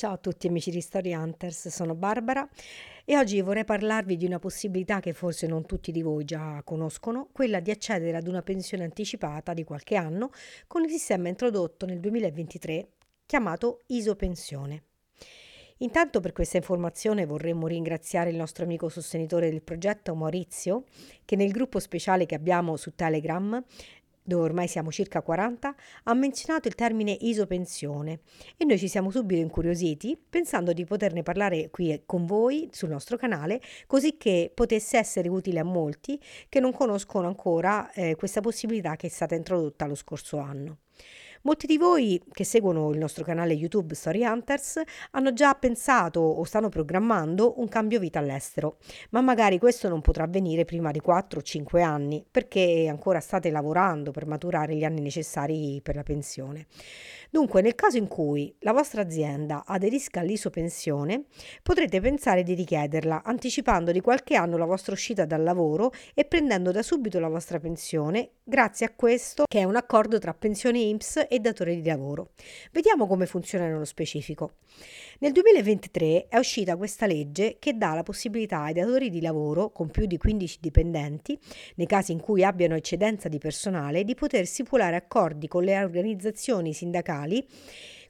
Ciao a tutti amici di Story Hunters, sono Barbara e oggi vorrei parlarvi di una possibilità che forse non tutti di voi già conoscono, quella di accedere ad una pensione anticipata di qualche anno con il sistema introdotto nel 2023 chiamato Isopensione. Intanto per questa informazione vorremmo ringraziare il nostro amico sostenitore del progetto Maurizio, che nel gruppo speciale che abbiamo su Telegram dove ormai siamo circa 40, ha menzionato il termine isopensione e noi ci siamo subito incuriositi pensando di poterne parlare qui con voi sul nostro canale così che potesse essere utile a molti che non conoscono ancora eh, questa possibilità che è stata introdotta lo scorso anno. Molti di voi che seguono il nostro canale YouTube Story Hunters hanno già pensato o stanno programmando un cambio vita all'estero, ma magari questo non potrà avvenire prima di 4 o 5 anni perché ancora state lavorando per maturare gli anni necessari per la pensione. Dunque, nel caso in cui la vostra azienda aderisca all'isopensione, potrete pensare di richiederla anticipando di qualche anno la vostra uscita dal lavoro e prendendo da subito la vostra pensione grazie a questo che è un accordo tra pensione IMSS e datore di lavoro. Vediamo come funziona nello specifico. Nel 2023 è uscita questa legge che dà la possibilità ai datori di lavoro con più di 15 dipendenti, nei casi in cui abbiano eccedenza di personale, di poter stipulare accordi con le organizzazioni sindacali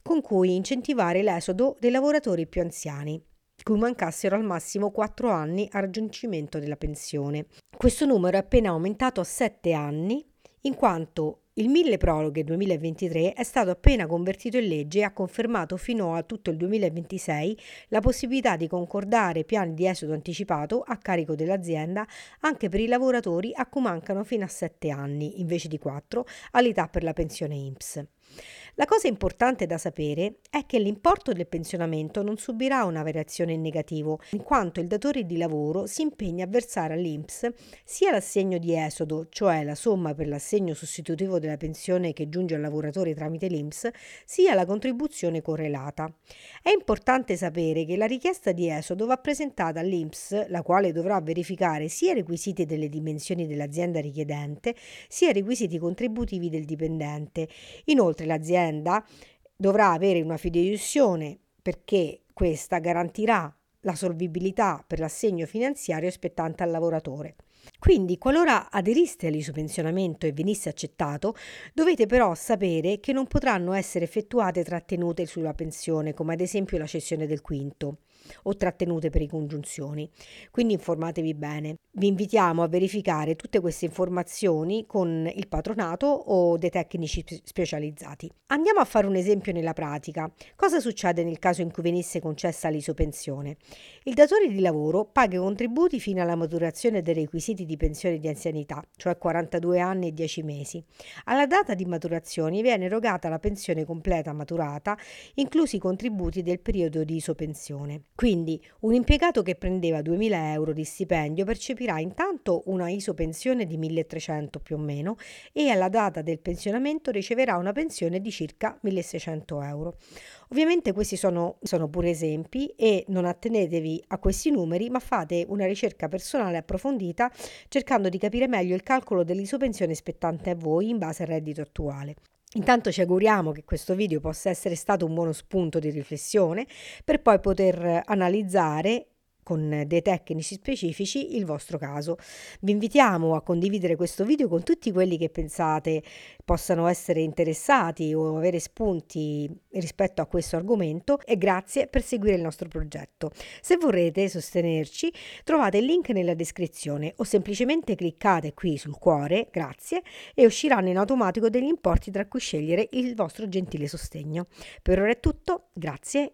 con cui incentivare l'esodo dei lavoratori più anziani cui mancassero al massimo 4 anni al raggiungimento della pensione. Questo numero è appena aumentato a 7 anni in quanto il mille proroghe 2023 è stato appena convertito in legge e ha confermato fino a tutto il 2026 la possibilità di concordare piani di esodo anticipato a carico dell'azienda anche per i lavoratori a cui mancano fino a 7 anni, invece di 4, all'età per la pensione INPS. La cosa importante da sapere è che l'importo del pensionamento non subirà una variazione in negativo, in quanto il datore di lavoro si impegna a versare all'INPS sia l'assegno di esodo, cioè la somma per l'assegno sostitutivo della pensione che giunge al lavoratore tramite l'INPS, sia la contribuzione correlata. È importante sapere che la richiesta di esodo va presentata all'INPS, la quale dovrà verificare sia i requisiti delle dimensioni dell'azienda richiedente, sia i requisiti contributivi del dipendente. Inoltre l'azienda l'azienda dovrà avere una fideiussione perché questa garantirà la solvibilità per l'assegno finanziario spettante al lavoratore. Quindi, qualora aderiste all'isopensionamento e venisse accettato, dovete però sapere che non potranno essere effettuate trattenute sulla pensione, come ad esempio la cessione del quinto o trattenute per i congiunzioni. Quindi informatevi bene. Vi invitiamo a verificare tutte queste informazioni con il patronato o dei tecnici specializzati. Andiamo a fare un esempio nella pratica. Cosa succede nel caso in cui venisse concessa l'isopensione? Il datore di lavoro paga i contributi fino alla maturazione dei requisiti di pensione di anzianità, cioè 42 anni e 10 mesi. Alla data di maturazione viene erogata la pensione completa maturata, inclusi i contributi del periodo di isopensione. Quindi un impiegato che prendeva 2.000 euro di stipendio percepirà intanto una isopensione di 1.300 più o meno e alla data del pensionamento riceverà una pensione di circa 1.600 euro. Ovviamente questi sono, sono pure esempi e non attenetevi a questi numeri ma fate una ricerca personale approfondita cercando di capire meglio il calcolo dell'isopensione spettante a voi in base al reddito attuale. Intanto ci auguriamo che questo video possa essere stato un buono spunto di riflessione per poi poter analizzare con dei tecnici specifici il vostro caso. Vi invitiamo a condividere questo video con tutti quelli che pensate possano essere interessati o avere spunti rispetto a questo argomento e grazie per seguire il nostro progetto. Se vorrete sostenerci trovate il link nella descrizione o semplicemente cliccate qui sul cuore, grazie, e usciranno in automatico degli importi tra cui scegliere il vostro gentile sostegno. Per ora è tutto, grazie